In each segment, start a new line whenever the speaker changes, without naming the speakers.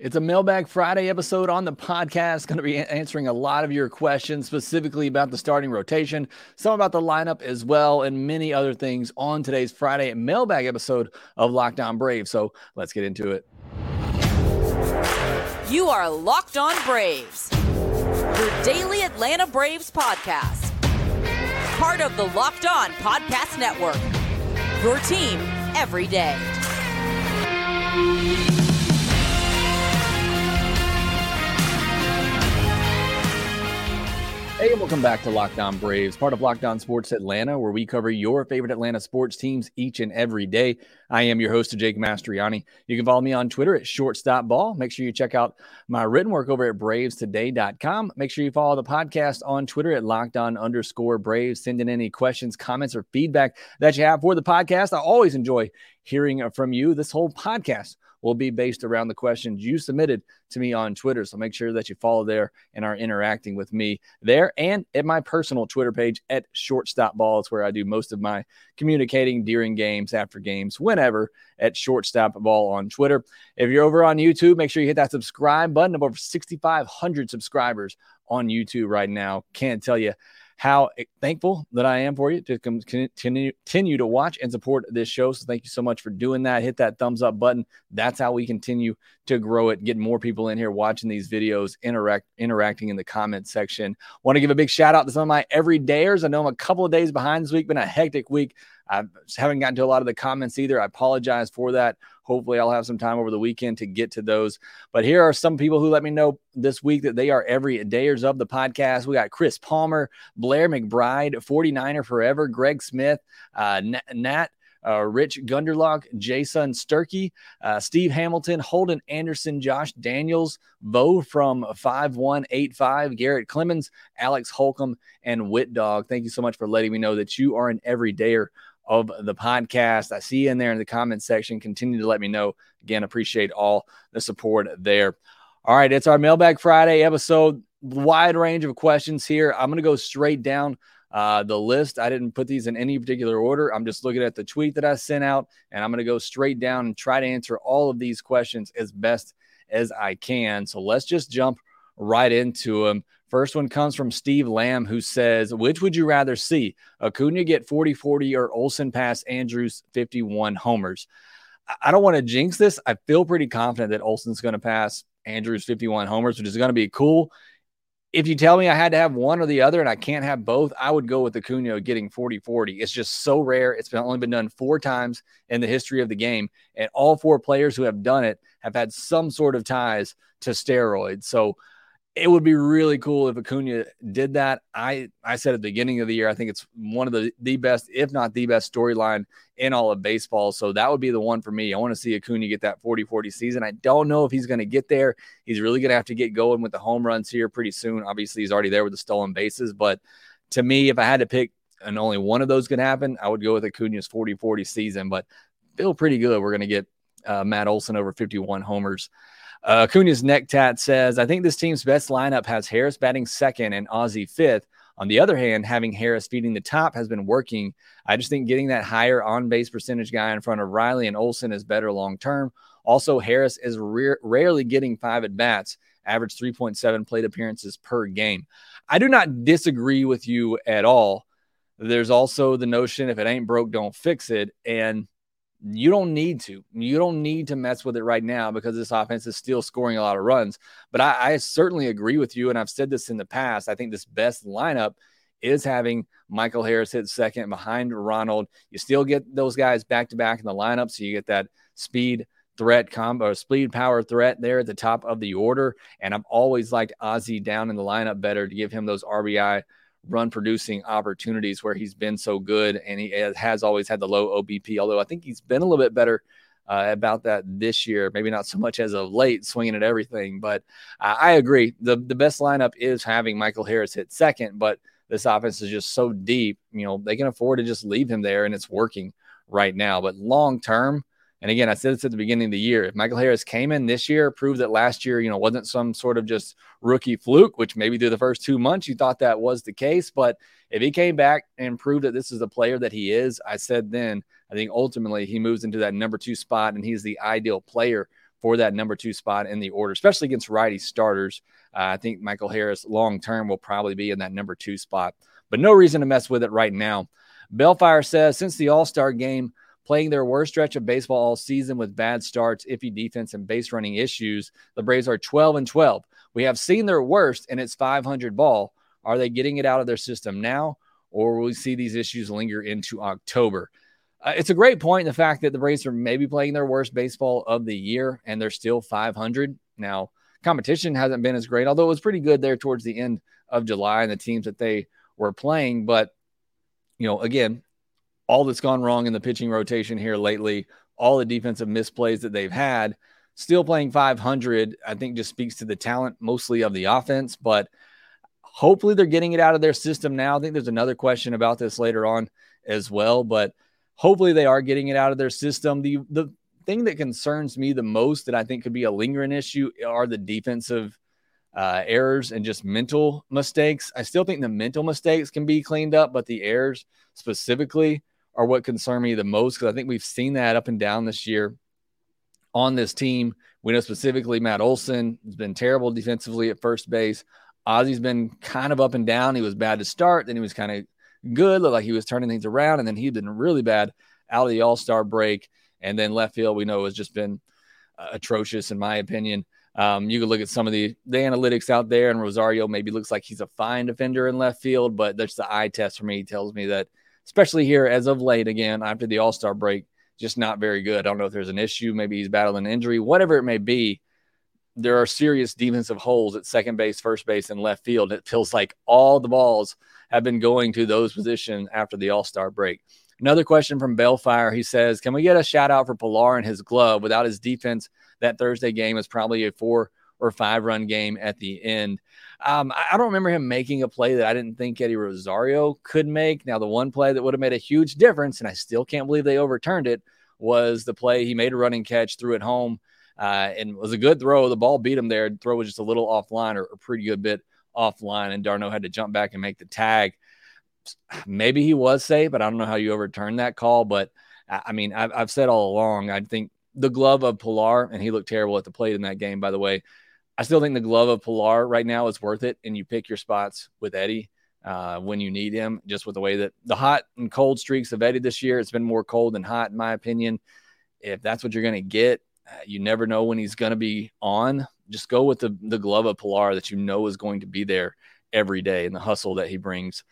It's a Mailbag Friday episode on the podcast. Going to be answering a lot of your questions, specifically about the starting rotation, some about the lineup as well, and many other things on today's Friday Mailbag episode of Locked On Braves. So let's get into it.
You are Locked On Braves, your daily Atlanta Braves podcast. Part of the Locked On Podcast Network. Your team every day.
Hey, welcome back to Locked On Braves, part of Locked On Sports Atlanta, where we cover your favorite Atlanta sports teams each and every day. I am your host, Jake Mastroianni. You can follow me on Twitter at shortstopball. Make sure you check out my written work over at bravestoday.com. Make sure you follow the podcast on Twitter at lockdown underscore braves. Send in any questions, comments, or feedback that you have for the podcast. I always enjoy hearing from you. This whole podcast will be based around the questions you submitted to me on Twitter. So make sure that you follow there and are interacting with me there and at my personal Twitter page at Shortstop Ball. It's where I do most of my communicating during games, after games, whenever at Shortstop Ball on Twitter. If you're over on YouTube, make sure you hit that subscribe button of over 6,500 subscribers on YouTube right now. Can't tell you how thankful that I am for you to continue, to watch and support this show. So thank you so much for doing that. Hit that thumbs up button. That's how we continue to grow it, get more people in here watching these videos, interact interacting in the comment section. Want to give a big shout out to some of my everydayers. I know I'm a couple of days behind this week, been a hectic week. I haven't gotten to a lot of the comments either. I apologize for that. Hopefully, I'll have some time over the weekend to get to those. But here are some people who let me know this week that they are every dayers of the podcast. We got Chris Palmer, Blair McBride, 49er Forever, Greg Smith, uh, Nat. Uh, Rich Gunderlock, Jason Sturkey, uh, Steve Hamilton, Holden Anderson, Josh Daniels, Vo from 5185, Garrett Clemens, Alex Holcomb, and Wit Dog. Thank you so much for letting me know that you are an everydayer of the podcast. I see you in there in the comment section. Continue to let me know. Again, appreciate all the support there. All right, it's our Mailbag Friday episode. Wide range of questions here. I'm going to go straight down uh, the list. I didn't put these in any particular order. I'm just looking at the tweet that I sent out, and I'm going to go straight down and try to answer all of these questions as best as I can. So let's just jump right into them. First one comes from Steve Lamb, who says, Which would you rather see? Acuna get 40 40 or Olson pass Andrews 51 homers? I don't want to jinx this. I feel pretty confident that Olson's going to pass Andrews 51 homers, which is going to be cool. If you tell me I had to have one or the other and I can't have both, I would go with Acuna getting 40 40. It's just so rare. It's been, only been done four times in the history of the game. And all four players who have done it have had some sort of ties to steroids. So, it would be really cool if Acuna did that. I I said at the beginning of the year, I think it's one of the the best, if not the best storyline in all of baseball. So that would be the one for me. I want to see Acuna get that 40-40 season. I don't know if he's going to get there. He's really going to have to get going with the home runs here pretty soon. Obviously, he's already there with the stolen bases, but to me, if I had to pick and only one of those could happen, I would go with Acuna's 40-40 season, but feel pretty good we're going to get uh, Matt Olson over 51 homers uh, Acuna's neck tat says, I think this team's best lineup has Harris batting second and Ozzie fifth. On the other hand, having Harris feeding the top has been working. I just think getting that higher on base percentage guy in front of Riley and Olson is better long term. Also, Harris is rarely getting five at bats, average 3.7 plate appearances per game. I do not disagree with you at all. There's also the notion if it ain't broke, don't fix it. And you don't need to. You don't need to mess with it right now because this offense is still scoring a lot of runs. But I, I, certainly agree with you. And I've said this in the past. I think this best lineup is having Michael Harris hit second behind Ronald. You still get those guys back to back in the lineup. So you get that speed threat combo, speed power threat there at the top of the order. And I've always liked Ozzy down in the lineup better to give him those RBI run producing opportunities where he's been so good and he has always had the low OBP. Although I think he's been a little bit better uh, about that this year. Maybe not so much as of late, swinging at everything. But I agree. the The best lineup is having Michael Harris hit second, but this offense is just so deep. You know they can afford to just leave him there, and it's working right now. But long term, and again, I said this at the beginning of the year. If Michael Harris came in this year, proved that last year, you know, wasn't some sort of just rookie fluke, which maybe through the first two months you thought that was the case. But if he came back and proved that this is the player that he is, I said then, I think ultimately he moves into that number two spot and he's the ideal player for that number two spot in the order, especially against righty starters. Uh, I think Michael Harris long term will probably be in that number two spot, but no reason to mess with it right now. Bellfire says since the All Star game, playing their worst stretch of baseball all season with bad starts, iffy defense, and base running issues, the Braves are 12 and 12. We have seen their worst, and it's 500 ball. Are they getting it out of their system now, or will we see these issues linger into October? Uh, it's a great point. The fact that the Braves are maybe playing their worst baseball of the year and they're still 500. Now, competition hasn't been as great, although it was pretty good there towards the end of July and the teams that they were playing. But, you know, again, all that's gone wrong in the pitching rotation here lately, all the defensive misplays that they've had, still playing 500, I think just speaks to the talent mostly of the offense. But hopefully they're getting it out of their system now. I think there's another question about this later on as well. But, hopefully they are getting it out of their system. The the thing that concerns me the most that I think could be a lingering issue are the defensive uh, errors and just mental mistakes. I still think the mental mistakes can be cleaned up, but the errors specifically are what concern me the most because I think we've seen that up and down this year on this team. We know specifically Matt Olson has been terrible defensively at first base. Ozzy's been kind of up and down. He was bad to start, then he was kind of good, looked like he was turning things around, and then he'd been really bad out of the All Star break. And then left field, we know has just been uh, atrocious in my opinion. Um, you could look at some of the the analytics out there, and Rosario maybe looks like he's a fine defender in left field, but that's the eye test for me. tells me that, especially here as of late, again after the All Star break, just not very good. I don't know if there's an issue, maybe he's battling an injury, whatever it may be. There are serious defensive holes at second base, first base, and left field. It feels like all the balls have been going to those positions after the All Star break. Another question from Bellfire. He says, Can we get a shout out for Pillar and his glove? Without his defense, that Thursday game is probably a four or five run game at the end. Um, I don't remember him making a play that I didn't think Eddie Rosario could make. Now, the one play that would have made a huge difference, and I still can't believe they overturned it, was the play he made a running catch, threw it home, uh, and was a good throw. The ball beat him there. The throw was just a little offline or a pretty good bit offline, and d'Arnaud had to jump back and make the tag. Maybe he was safe, but I don't know how you overturn that call. But I mean, I've, I've said all along, I think the glove of Pillar, and he looked terrible at the plate in that game, by the way. I still think the glove of Pillar right now is worth it, and you pick your spots with Eddie uh, when you need him. Just with the way that the hot and cold streaks of Eddie this year, it's been more cold than hot, in my opinion. If that's what you're going to get, uh, you never know when he's going to be on just go with the, the glove of Pillar that you know is going to be there every day and the hustle that he brings.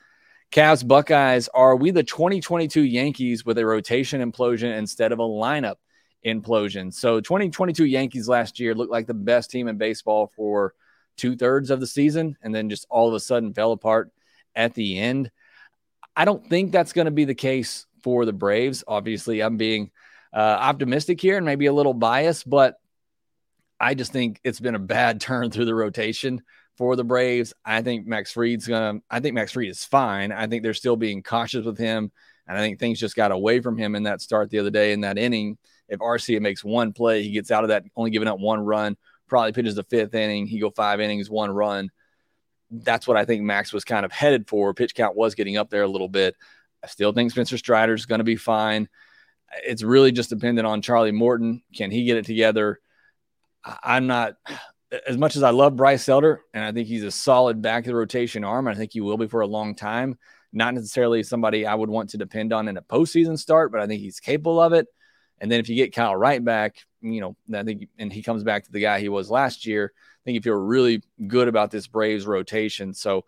Cavs Buckeyes, are we the 2022 Yankees with a rotation implosion instead of a lineup implosion? So 2022 Yankees last year looked like the best team in baseball for two thirds of the season and then just all of a sudden fell apart at the end. I don't think that's going to be the case for the Braves. Obviously, I'm being uh, optimistic here and maybe a little biased, but I just think it's been a bad turn through the rotation for the Braves. I think Max Fried's gonna. I think Max Fried is fine. I think they're still being cautious with him, and I think things just got away from him in that start the other day in that inning. If Arcia makes one play, he gets out of that, only giving up one run. Probably pitches the fifth inning. He go five innings, one run. That's what I think Max was kind of headed for. Pitch count was getting up there a little bit. I still think Spencer Strider is going to be fine. It's really just dependent on Charlie Morton. Can he get it together? I'm not as much as I love Bryce Elder, and I think he's a solid back of the rotation arm. I think he will be for a long time. Not necessarily somebody I would want to depend on in a postseason start, but I think he's capable of it. And then if you get Kyle Wright back, you know, I think, and he comes back to the guy he was last year, I think you feel really good about this Braves rotation. So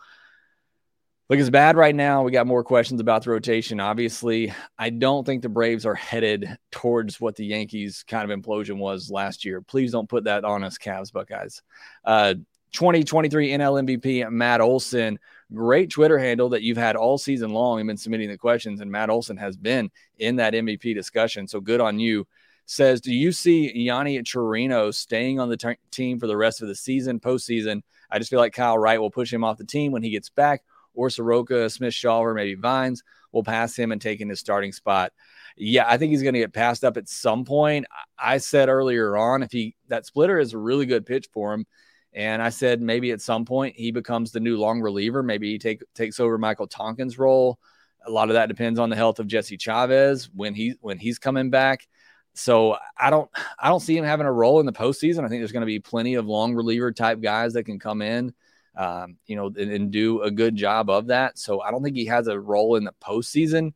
Look, it's bad right now. We got more questions about the rotation. Obviously, I don't think the Braves are headed towards what the Yankees kind of implosion was last year. Please don't put that on us, Cavs, Buckeyes. Uh, 2023 NL MVP Matt Olson, great Twitter handle that you've had all season long. You've been submitting the questions, and Matt Olson has been in that MVP discussion. So good on you. Says, do you see Yonny Chirino staying on the t- team for the rest of the season, postseason? I just feel like Kyle Wright will push him off the team when he gets back or Soroka, Smith Shawver, maybe Vines will pass him and take in his starting spot. Yeah, I think he's going to get passed up at some point. I said earlier on, if he that splitter is a really good pitch for him, and I said maybe at some point he becomes the new long reliever. Maybe he take takes over Michael Tonkin's role. A lot of that depends on the health of Jesse Chavez when he when he's coming back. So I don't I don't see him having a role in the postseason. I think there's going to be plenty of long reliever type guys that can come in, um, you know, and, and, do a good job of that. So I don't think he has a role in the postseason.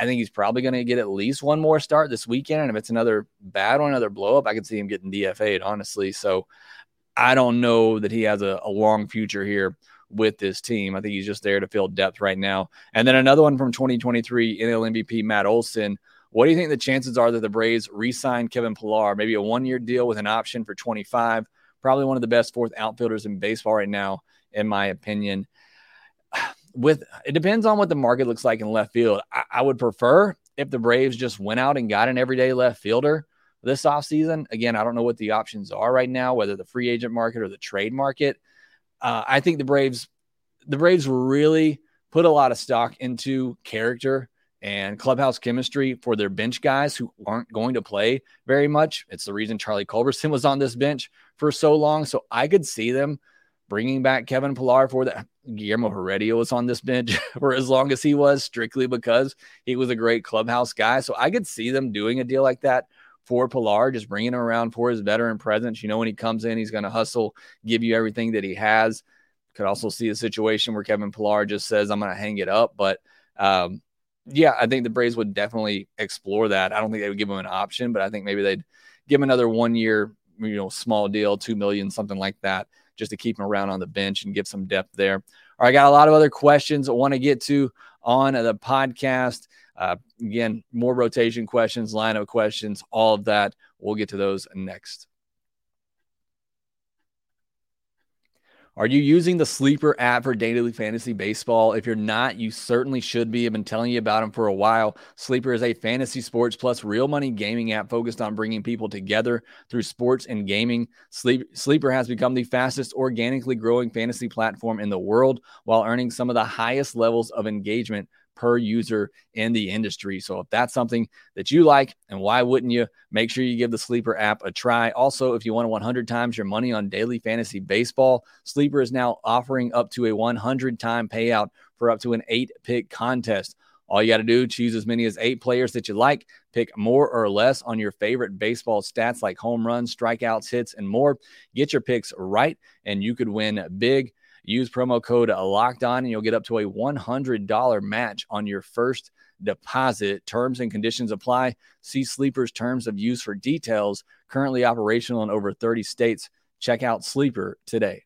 I think he's probably going to get at least one more start this weekend. And if it's another bad one, another blow up, I can see him getting DFA'd, honestly. So I don't know that he has a, a long future here with this team. I think he's just there to fill depth right now. And then another one from 2023 NL MVP Matt Olson. What do you think the chances are that the Braves re-sign Kevin Pillar? Maybe a one-year deal with an option for 25. Probably one of the best fourth outfielders in baseball right now, in my opinion with it depends on what the market looks like in left field. I, I would prefer if the Braves just went out and got an everyday left fielder this offseason. Again, I don't know what the options are right now, whether the free agent market or the trade market. Uh, I think the Braves, the Braves really put a lot of stock into character and clubhouse chemistry for their bench guys who aren't going to play very much. It's the reason Charlie Culberson was on this bench for so long. So I could see them bringing back Kevin Pillar for that. Guillermo Heredia was on this bench for as long as he was, strictly because he was a great clubhouse guy. So I could see them doing a deal like that for Pillar, just bringing him around for his veteran presence. You know, when he comes in, he's going to hustle, give you everything that he has. Could also see a situation where Kevin Pillar just says, I'm going to hang it up. But um, yeah, I think the Braves would definitely explore that. I don't think they would give him an option, but I think maybe they'd give him another one year, you know, small deal, two million, something like that just to keep him around on the bench and give some depth there. All right, I got a lot of other questions I want to get to on the podcast. Uh, again, more rotation questions, lineup questions, all of that. We'll get to those next. Are you using the Sleeper app for daily fantasy baseball? If you're not, you certainly should be. I've been telling you about them for a while. Sleeper is a fantasy sports plus real money gaming app focused on bringing people together through sports and gaming. Sleep, Sleeper has become the fastest organically growing fantasy platform in the world while earning some of the highest levels of engagement per user in the industry. So if that's something that you like, and why wouldn't you? Make sure you give the Sleeper app a try. Also, if you want 100 times your money on daily fantasy baseball, Sleeper is now offering up to a 100 time payout for up to an eight pick contest. All you got to do, choose as many as eight players that you like, pick more or less on your favorite baseball stats like home runs, strikeouts, hits, and more. Get your picks right, and you could win big. Use promo code locked on and you'll get up to a $100 match on your first deposit. Terms and conditions apply. See Sleeper's terms of use for details. Currently operational in over 30 states. Check out Sleeper today.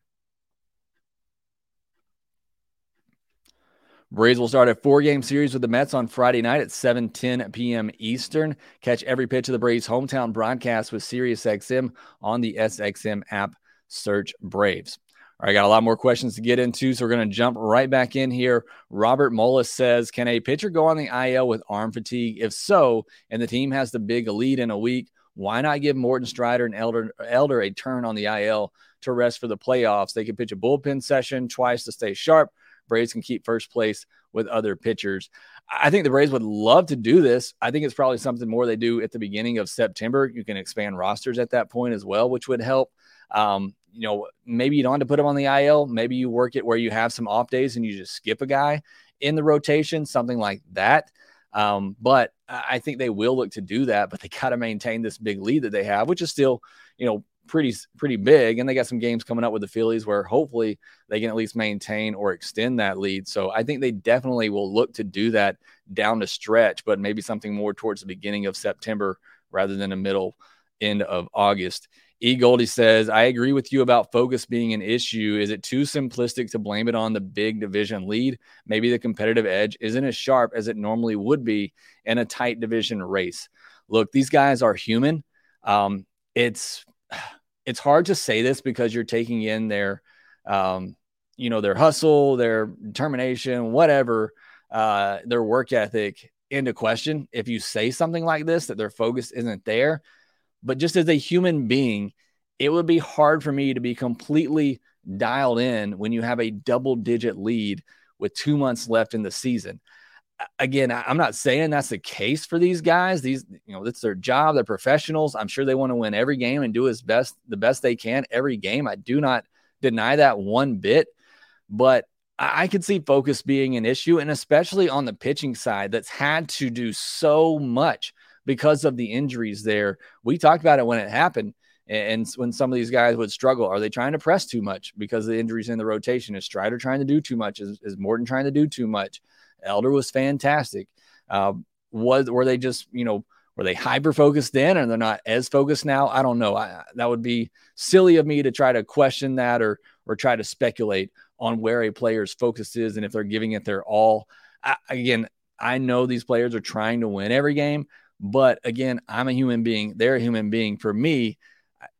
Braves will start a four game series with the Mets on Friday night at 7 10 p.m. Eastern. Catch every pitch of the Braves' hometown broadcast with SiriusXM on the SXM app. Search Braves. All right, I got a lot more questions to get into, so we're going to jump right back in here. Robert Mullis says, "Can a pitcher go on the IL with arm fatigue? If so, and the team has the big lead in a week, why not give Morton Strider and Elder Elder a turn on the IL to rest for the playoffs? They can pitch a bullpen session twice to stay sharp. Braves can keep first place with other pitchers. I think the Braves would love to do this. I think it's probably something more they do at the beginning of September. You can expand rosters at that point as well, which would help. Um, you know, maybe you don't have to put him on the IL. Maybe you work it where you have some off days and you just skip a guy in the rotation, something like that. Um, but I think they will look to do that, but they got to maintain this big lead that they have, which is still, you know, pretty pretty big. And they got some games coming up with the Phillies where hopefully they can at least maintain or extend that lead. So I think they definitely will look to do that down the stretch, but maybe something more towards the beginning of September rather than the middle end of August. E. Goldie says, I agree with you about focus being an issue. Is it too simplistic to blame it on the big division lead? Maybe the competitive edge isn't as sharp as it normally would be in a tight division race. Look, these guys are human. Um, it's it's hard to say this because you're taking in their um, you know, their hustle, their determination, whatever, uh, their work ethic into question. If you say something like this, that their focus isn't there, but just as a human being, it would be hard for me to be completely dialed in when you have a double digit lead with two months left in the season. Again, I'm not saying that's the case for these guys. These, you know, it's their job. They're professionals. I'm sure they want to win every game and do as best the best they can every game. I do not deny that one bit, but I could see focus being an issue, and especially on the pitching side, that's had to do so much because of the injuries there. We talked about it when it happened. And when some of these guys would struggle, are they trying to press too much because of the injuries in the rotation? Is Strider trying to do too much? Is, is Morton trying to do too much? Elder was fantastic. Uh, was were they just you know were they hyper focused then and they're not as focused now? I don't know. I, that would be silly of me to try to question that or or try to speculate on where a player's focus is and if they're giving it their all. I, again, I know these players are trying to win every game, but again, I'm a human being. They're a human being. For me,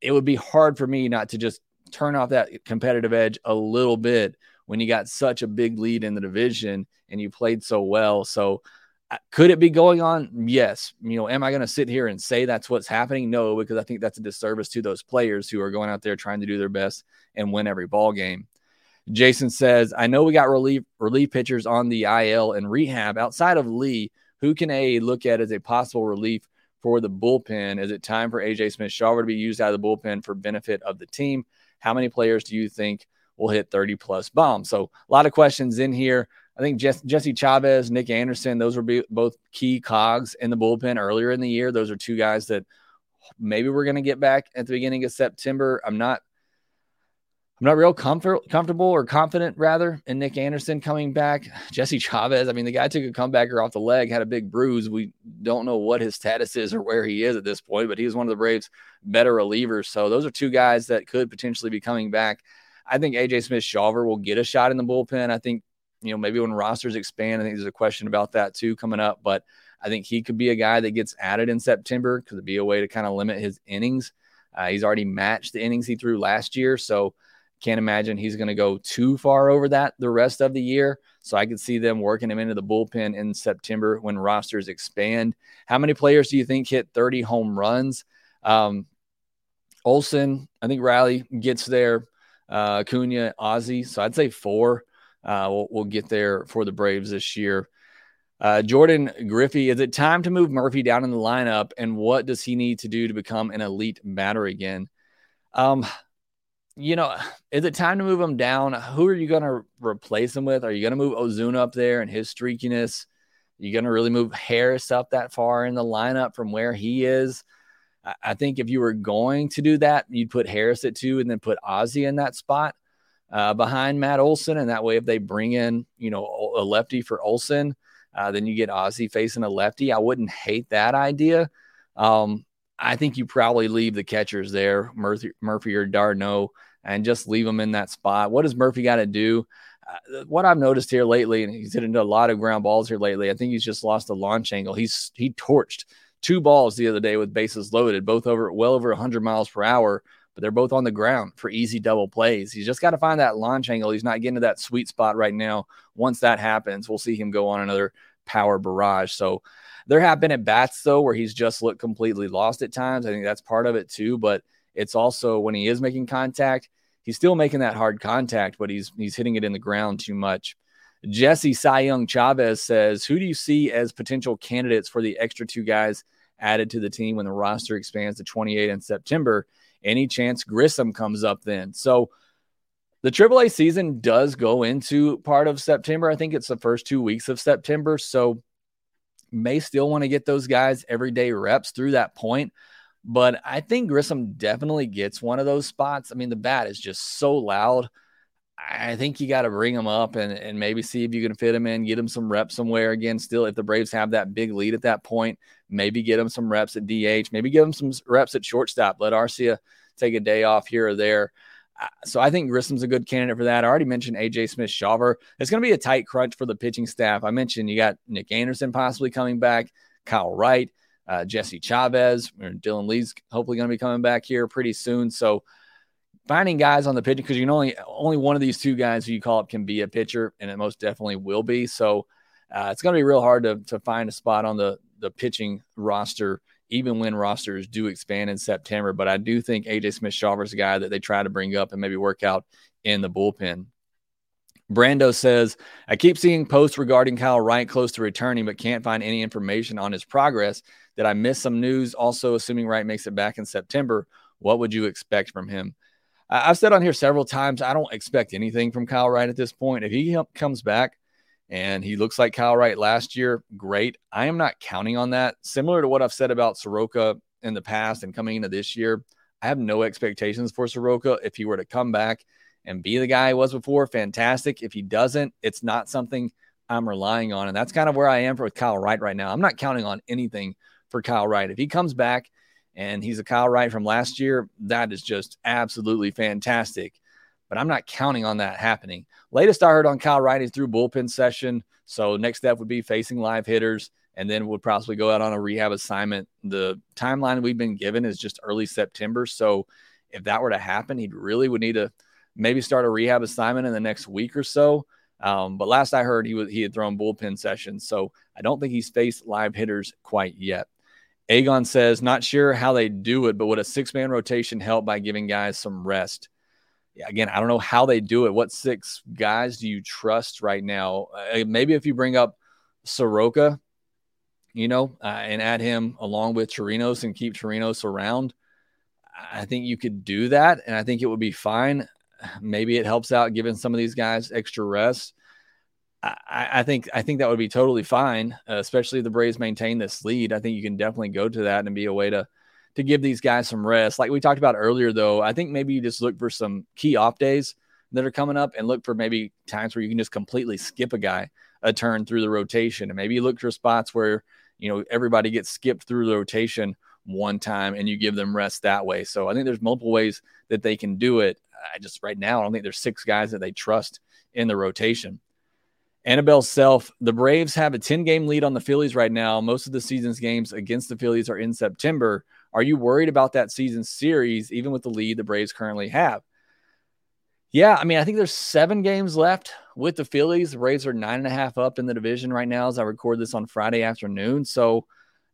it would be hard for me not to just turn off that competitive edge a little bit when you got such a big lead in the division and you played so well. So, uh, could it be going on? Yes. You know, am I going to sit here and say that's what's happening? No, because I think that's a disservice to those players who are going out there trying to do their best and win every ball game. Jason says, I know we got relief relief pitchers on the IL and rehab outside of Lee. Who can a look at as a possible relief for the bullpen? Is it time for AJ Smith Shawver to be used out of the bullpen for benefit of the team? How many players do you think will hit 30 plus bombs? So a lot of questions in here. I think Jesse Chavez, Nick Anderson, those were both key cogs in the bullpen earlier in the year. Those are two guys that maybe we're going to get back at the beginning of September. I'm not I'm not real comfort, comfortable or confident, rather, in Nick Anderson coming back. Jesse Chavez, I mean, the guy took a comebacker off the leg, had a big bruise. We don't know what his status is or where he is at this point, but he's one of the Braves' better relievers. So those are two guys that could potentially be coming back. I think AJ Smith Shawver will get a shot in the bullpen. I think, you know, maybe when rosters expand, I think there's a question about that too coming up. But I think he could be a guy that gets added in September because it'd be a way to kind of limit his innings. Uh, he's already matched the innings he threw last year. So, can't imagine he's going to go too far over that the rest of the year. So I could see them working him into the bullpen in September when rosters expand. How many players do you think hit 30 home runs? Um, Olson, I think Riley gets there. Uh, Acuna, Ozzie. So I'd say four. Uh, we'll, we'll, get there for the Braves this year. Uh, Jordan Griffey, is it time to move Murphy down in the lineup? And what does he need to do to become an elite batter again? Um, you know, is it time to move him down? Who are you going to replace him with? Are you going to move Ozuna up there and his streakiness? Are you going to really move Harris up that far in the lineup from where he is? I think if you were going to do that, you'd put Harris at two and then put Ozzie in that spot uh, behind Matt Olson. And that way, if they bring in, you know, a lefty for Olson, uh, then you get Ozzie facing a lefty. I wouldn't hate that idea. Um, I think you probably leave the catchers there, Murphy, Murphy or d'Arnaud, and just leave them in that spot. What does Murphy got to do? Uh, what I've noticed here lately, and he's hit into a lot of ground balls here lately. I think he's just lost the launch angle. He's he torched two balls the other day with bases loaded, both over well over 100 miles per hour, but they're both on the ground for easy double plays. He's just got to find that launch angle. He's not getting to that sweet spot right now. Once that happens, we'll see him go on another power barrage. So there have been at bats though where he's just looked completely lost at times. I think that's part of it too, but it's also when he is making contact, he's still making that hard contact, but he's he's hitting it in the ground too much. Jesse Cy Young Chavez says, "Who do you see as potential candidates for the extra two guys added to the team when the roster expands to 28 in September? Any chance Grissom comes up then?" So the AAA season does go into part of September. I think it's the first two weeks of September. So may still want to get those guys everyday reps through that point. But I think Grissom definitely gets one of those spots. I mean, the bat is just so loud. I think you got to bring him up and, and maybe see if you can fit him in, get him some reps somewhere again. Still, if the Braves have that big lead at that point, maybe get him some reps at DH, maybe give him some reps at shortstop. Let Arcia take a day off here or there. So I think Grissom's a good candidate for that. I already mentioned AJ Smith Shawver. It's going to be a tight crunch for the pitching staff. I mentioned you got Nick Anderson possibly coming back, Kyle Wright, uh, Jesse Chavez, Dylan Lee's hopefully going to be coming back here pretty soon. So finding guys on the pitcher because you can only only one of these two guys who you call up can be a pitcher, and it most definitely will be. So uh, it's going to be real hard to to find a spot on the the pitching roster even when rosters do expand in September. But I do think AJ Smith Shawver's a guy that they try to bring up and maybe work out in the bullpen. Brando says, I keep seeing posts regarding Kyle Wright close to returning, but can't find any information on his progress. Did I miss some news? Also, assuming Wright makes it back in September, what would you expect from him? I've said on here several times, I don't expect anything from Kyle Wright at this point. If he comes back And he looks like Kyle Wright last year. Great. I am not counting on that. Similar to what I've said about Soroka in the past and coming into this year, I have no expectations for Soroka. If he were to come back and be the guy he was before, fantastic. If he doesn't, it's not something I'm relying on. And that's kind of where I am for with Kyle Wright right now. I'm not counting on anything for Kyle Wright. If he comes back and he's a Kyle Wright from last year, that is just absolutely fantastic. But I'm not counting on that happening. Latest I heard on Kyle Wright is through bullpen session. So next step would be facing live hitters and then would possibly go out on a rehab assignment. The timeline we've been given is just early September. So if that were to happen, he really would need to maybe start a rehab assignment in the next week or so. Um, but last I heard, he was he had thrown bullpen sessions, so I don't think he's faced live hitters quite yet. Aegon says, not sure how they do it, but would a six man rotation help by giving guys some rest? Yeah, again, I don't know how they do it. What six guys do you trust right now? Uh, maybe if you bring up Soroka, you know, uh, and add him along with Chirinos and keep Chirinos around, I think you could do that, and I think it would be fine. Maybe it helps out giving some of these guys extra rest. I, I think I think that would be totally fine, uh, especially if the Braves maintain this lead. I think you can definitely go to that and be a way to to give these guys some rest. Like we talked about earlier, though, I think maybe you just look for some key off days that are coming up and look for maybe times where you can just completely skip a guy a turn through the rotation, and maybe look for spots where you know, everybody gets skipped through the rotation one time and you give them rest that way. So I think there's multiple ways that they can do it. I just right now, I don't think there's six guys that they trust in the rotation. Annabelle Self, the Braves have a 10 game lead on the Phillies right now. Most of the season's games against the Phillies are in September. Are you worried about that season series, even with the lead the Braves currently have? Yeah, I mean, I think there's seven games left with the Phillies. The Braves are nine and a half up in the division right now as I record this on Friday afternoon. So,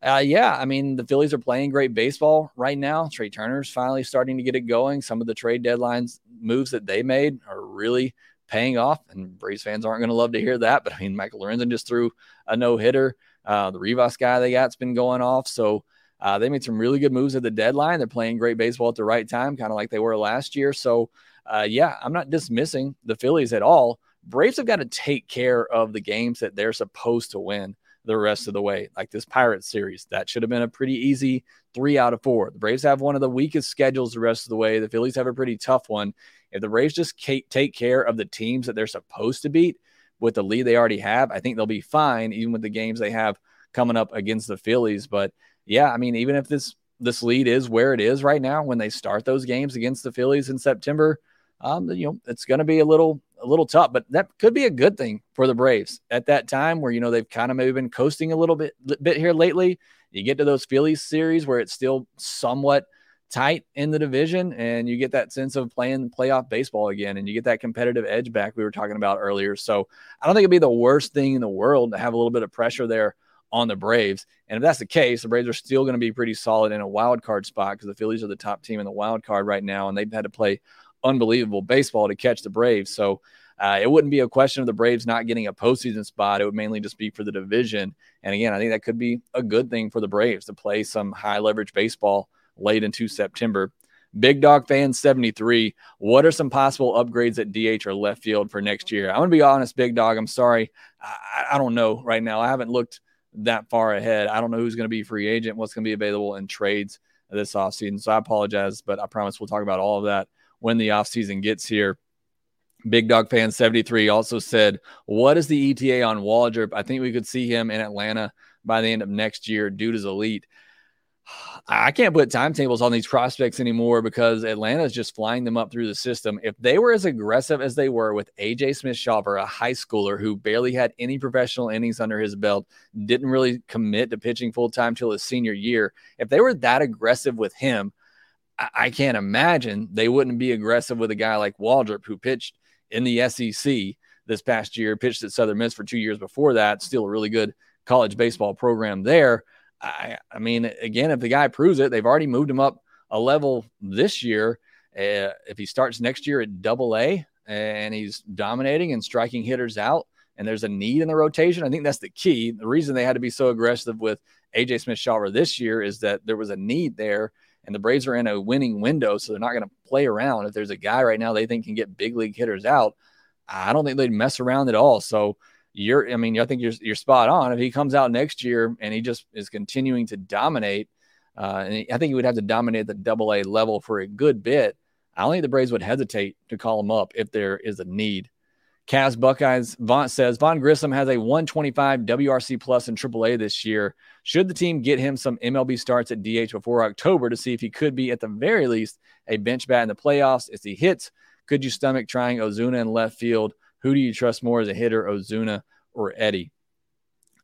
uh, yeah, I mean, the Phillies are playing great baseball right now. Trea Turner's finally starting to get it going. Some of the trade deadlines moves that they made are really paying off, and Braves fans aren't going to love to hear that. But I mean, Michael Lorenzen just threw a no hitter. Uh, the Rivas guy they got's been going off. So, uh, they made some really good moves at the deadline. They're playing great baseball at the right time, kind of like they were last year. So, uh, yeah, I'm not dismissing the Phillies at all. Braves have got to take care of the games that they're supposed to win the rest of the way. Like this Pirates series, that should have been a pretty easy three out of four. The Braves have one of the weakest schedules the rest of the way. The Phillies have a pretty tough one. If the Braves just take care of the teams that they're supposed to beat with the lead they already have, I think they'll be fine, even with the games they have coming up against the Phillies. But yeah, I mean, even if this this lead is where it is right now when they start those games against the Phillies in September, um, you know, it's going to be a little a little tough, but that could be a good thing for the Braves at that time where you know they've kind of maybe been coasting a little bit bit here lately. You get to those Phillies series where it's still somewhat tight in the division, and you get that sense of playing playoff baseball again, and you get that competitive edge back we were talking about earlier. So I don't think it'd be the worst thing in the world to have a little bit of pressure there on the Braves. And if that's the case, the Braves are still going to be pretty solid in a wild card spot because the Phillies are the top team in the wild card right now, and they've had to play unbelievable baseball to catch the Braves. So uh, it wouldn't be a question of the Braves not getting a postseason spot. It would mainly just be for the division. And again, I think that could be a good thing for the Braves to play some high leverage baseball late into September. Big Dog Fan 73. What are some possible upgrades at DH or left field for next year? I'm going to be honest, Big Dog. I'm sorry. I, I don't know right now. I haven't looked that far ahead. I don't know who's going to be free agent, what's going to be available in trades this offseason. So I apologize, but I promise we'll talk about all of that when the offseason gets here. Big Dog Fan 73 also said, What is the ETA on Waldrep? I think we could see him in Atlanta by the end of next year. Dude is elite. I can't put timetables on these prospects anymore because Atlanta is just flying them up through the system. If they were as aggressive as they were with AJ Smith Shawver, a high schooler who barely had any professional innings under his belt, didn't really commit to pitching full time till his senior year, if they were that aggressive with him, I can't imagine they wouldn't be aggressive with a guy like Waldrep who pitched in the SEC this past year, pitched at Southern Miss for two years before that. Still a really good college baseball program there. I, I mean, again, if the guy proves it, they've already moved him up a level this year. Uh, if he starts next year at double A and he's dominating and striking hitters out, and there's a need in the rotation, I think that's the key. The reason they had to be so aggressive with AJ Smith Shawver this year is that there was a need there and the Braves are in a winning window, so they're not going to play around. If there's a guy right now they think can get big league hitters out, I don't think they'd mess around at all. So you're, I mean, I think you're, you're spot on. If he comes out next year and he just is continuing to dominate, uh, and I think he would have to dominate the double A level for a good bit. I don't think the Braves would hesitate to call him up if there is a need. Cavs Buckeyes Vaughn says Vaughn Grissom has a 125 WRC plus in AAA this year. Should the team get him some MLB starts at DH before October to see if he could be at the very least a bench bat in the playoffs? If he hits, could you stomach trying Ozuna in left field? Who do you trust more as a hitter, Ozuna or Eddie?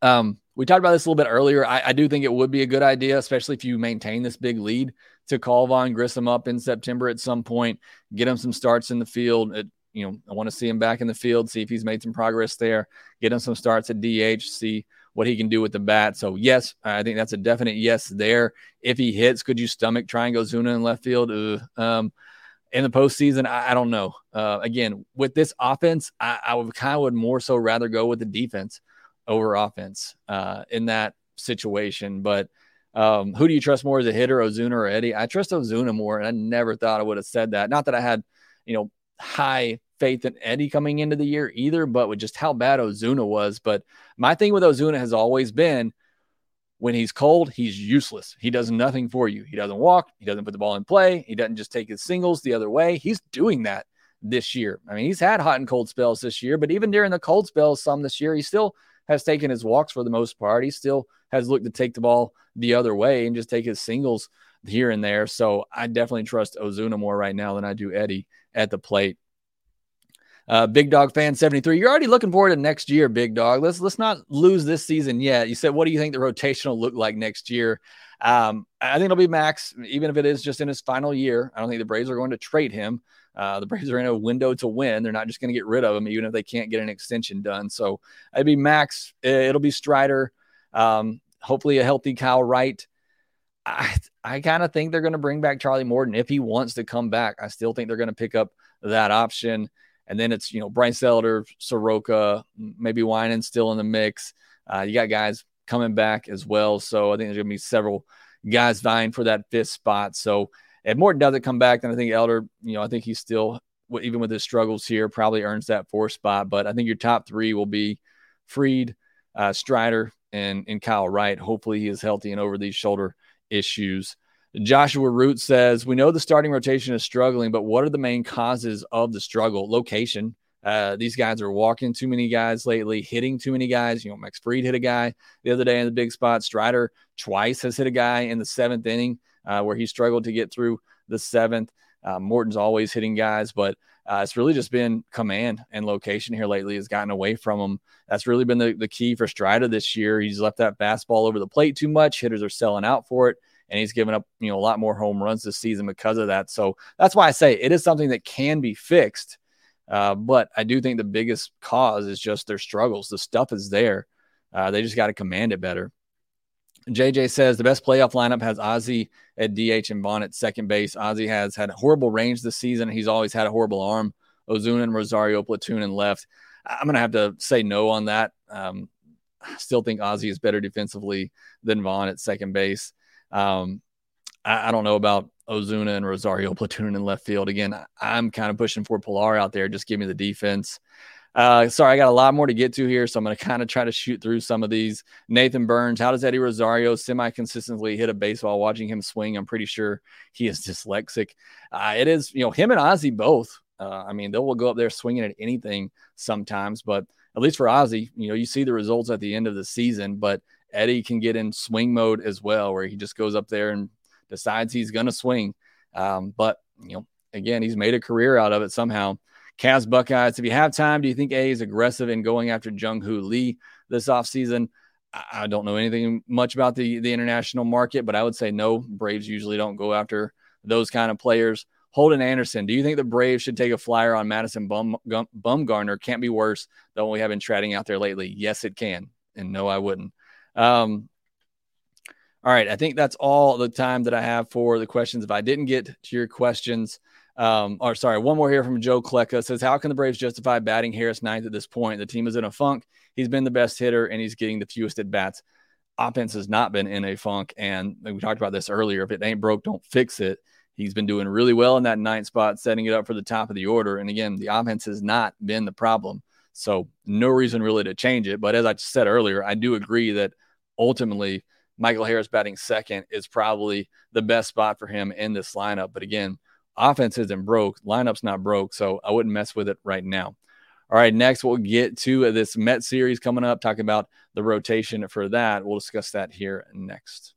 Um, we talked about this a little bit earlier. I, I, do think it would be a good idea, especially if you maintain this big lead, to call Vaughn Grissom up in September at some point, get him some starts in the field. It, you know, I want to see him back in the field, see if he's made some progress there, get him some starts at DH, see what he can do with the bat. So, yes, I think that's a definite yes there. If he hits, could you stomach trying Ozuna in left field? Um, in the postseason, I, I don't know. Uh, again, with this offense, I, I would kind of would more so rather go with the defense over offense uh, in that situation. But um, who do you trust more as a hitter, Ozuna or Eddie? I trust Ozuna more, and I never thought I would have said that. Not that I had, you know, high faith in Eddie coming into the year either, but with just how bad Ozuna was. But my thing with Ozuna has always been when he's cold, he's useless. He does nothing for you. He doesn't walk, he doesn't put the ball in play, he doesn't just take his singles the other way. He's doing that this year. I mean, he's had hot and cold spells this year, but even during the cold spells, some this year, he still has taken his walks for the most part. He still has looked to take the ball the other way and just take his singles here and there. So I definitely trust Ozuna more right now than I do Eddie at the plate. Uh, Big Dog fan 73. You're already looking forward to next year, Big Dog. Let's let's not lose this season yet. You said, what do you think the rotation will look like next year? Um, I think it'll be Max, even if it is just in his final year. I don't think the Braves are going to trade him. Uh, the Braves are in a window to win. They're not just going to get rid of him, even if they can't get an extension done. So it'd be Max. It'll be Strider. Um, hopefully, a healthy Kyle Wright. I I kind of think they're going to bring back Charlie Morton if he wants to come back. I still think they're going to pick up that option. And then it's, you know, Bryce Elder, Soroka, maybe Winans still in the mix. Uh, you got guys coming back as well. So I think there's going to be several guys vying for that fifth spot. So if Morton doesn't come back, then I think Elder, you know, I think he's still, even with his struggles here, probably earns that fourth spot. But I think your top three will be Fried, uh, Strider, and, and Kyle Wright. Hopefully he is healthy and over these shoulder issues. Joshua Root says, We know the starting rotation is struggling, but what are the main causes of the struggle? Location. Uh, these guys are walking too many guys lately, hitting too many guys. You know, Max Fried hit a guy the other day in the big spot. Strider twice has hit a guy in the seventh inning uh, where he struggled to get through the seventh. Uh, Morton's always hitting guys, but uh, it's really just been command and location here lately has gotten away from him. That's really been the, the key for Strider this year. He's left that fastball over the plate too much. Hitters are selling out for it and he's given up, you know, a lot more home runs this season because of that. So that's why I say it is something that can be fixed. Uh, but I do think the biggest cause is just their struggles. The stuff is there. Uh, they just got to command it better. JJ says the best playoff lineup has Ozzy at DH and Vaughn at second base. Ozzy has had a horrible range this season. He's always had a horrible arm. Ozuna and Rosario platoon and left. I'm going to have to say no on that. Um, I still think Ozzy is better defensively than Vaughn at second base. Um, I, I, don't know about Ozuna and Rosario platoon in left field. Again, I, am kind of pushing for Pillar out there. Just give me the defense. Uh, sorry, I got a lot more to get to here, so I'm going to kind of try to shoot through some of these. Nathan Burns, how does Eddie Rosario semi consistently hit a baseball? Watching him swing, I'm pretty sure he is dyslexic. Uh, it is, you know, him and Ozzy both. Uh, I mean, they will go up there swinging at anything sometimes, but at least for Ozzy, you know, you see the results at the end of the season, but Eddie can get in swing mode as well, where he just goes up there and decides he's going to swing. Um, but, you know, again, he's made a career out of it somehow. Cavs Buckeyes, if you have time, do you think A is aggressive in going after Jung Hoo Lee this offseason? I don't know anything much about the, the international market, but I would say no. Braves usually don't go after those kind of players. Holden Anderson, do you think the Braves should take a flyer on Madison Bum, Bumgarner? Can't be worse than what we have been trading out there lately. Yes, it can. And no, I wouldn't. Um, all right, I think that's all the time that I have for the questions. If I didn't get to your questions, um, or sorry, one more here from Joe Klecka says, How can the Braves justify batting Harris ninth at this point? The team is in a funk. He's been the best hitter and he's getting the fewest at bats. Offense has not been in a funk. And we talked about this earlier. If it ain't broke, don't fix it. He's been doing really well in that ninth spot, setting it up for the top of the order. And again, the offense has not been the problem. So no reason really to change it. But as I said earlier, I do agree that ultimately Michael Harris batting second is probably the best spot for him in this lineup. But again, offense isn't broke, lineup's not broke, so I wouldn't mess with it right now. All right, next we'll get to this Met series coming up, talking about the rotation for that. We'll discuss that here next.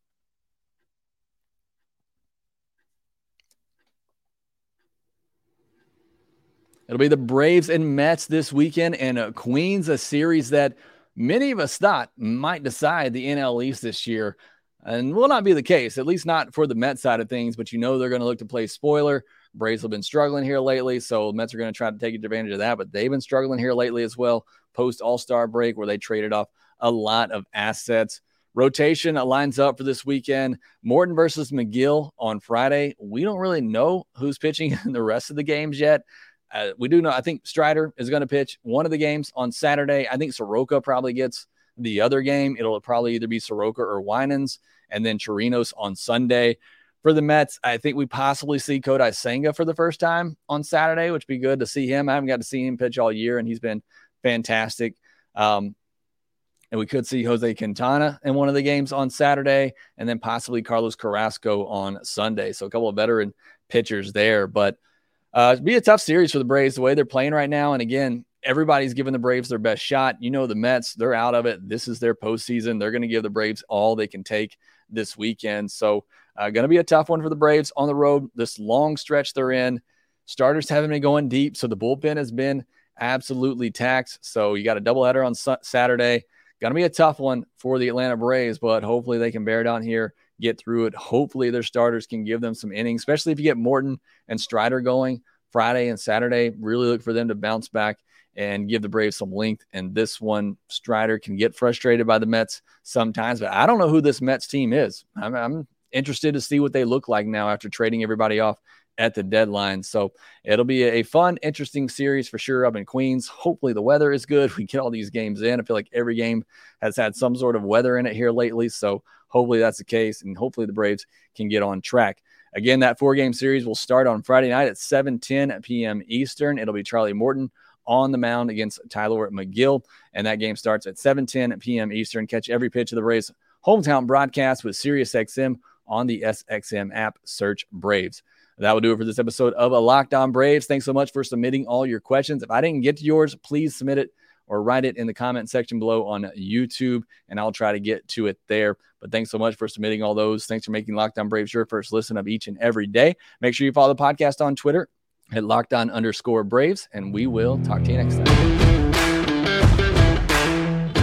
It'll be the Braves and Mets this weekend, and Queens, a series that many of us thought might decide the NL East this year, and will not be the case, at least not for the Mets side of things. But you know they're going to look to play spoiler. Braves have been struggling here lately, so Mets are going to try to take advantage of that. But they've been struggling here lately as well, post All Star break, where they traded off a lot of assets. Rotation lines up for this weekend. Morton versus Megill on Friday. We don't really know who's pitching in the rest of the games yet. Uh, we do know, I think Strider is going to pitch one of the games on Saturday. I think Soroka probably gets the other game. It'll probably either be Soroka or Winans, and then Chirinos on Sunday. For the Mets, I think we possibly see Kodai Senga for the first time on Saturday, which would be good to see him. I haven't got to see him pitch all year, and he's been fantastic. Um, and we could see Jose Quintana in one of the games on Saturday, and then possibly Carlos Carrasco on Sunday. So a couple of veteran pitchers there, but uh, it'd be a tough series for the Braves the way they're playing right now. And again, everybody's giving the Braves their best shot. You know, the Mets, they're out of it. This is their postseason. They're going to give the Braves all they can take this weekend. So, uh, going to be a tough one for the Braves on the road. This long stretch they're in, starters haven't been going deep. So, the bullpen has been absolutely taxed. So, you got a doubleheader on su- Saturday. Going to be a tough one for the Atlanta Braves, but hopefully they can bear down here, get through it. Hopefully their starters can give them some innings, especially if you get Morton and Strider going Friday and Saturday. Really look for them to bounce back and give the Braves some length. And this one, Strider can get frustrated by the Mets sometimes, but I don't know who this Mets team is. I'm, I'm interested to see what they look like now after trading everybody off at the deadline. So it'll be a fun, interesting series for sure up in Queens. Hopefully the weather is good. We get all these games in. I feel like every game has had some sort of weather in it here lately. So hopefully that's the case. And hopefully the Braves can get on track. Again, that four game series will start on Friday night at 7 10 p.m. Eastern. It'll be Charlie Morton on the mound against Tylor Megill. And that game starts at 7 10 p.m. Eastern. Catch every pitch of the Braves hometown broadcast with SiriusXM on the SXM app. Search Braves. That will do it for this episode of a Locked On Braves. Thanks so much for submitting all your questions. If I didn't get to yours, please submit it or write it in the comment section below on YouTube, and I'll try to get to it there. But thanks so much for submitting all those. Thanks for making Locked On Braves your first listen of each and every day. Make sure you follow the podcast on Twitter at locked on underscore Braves, and we will talk to you next time.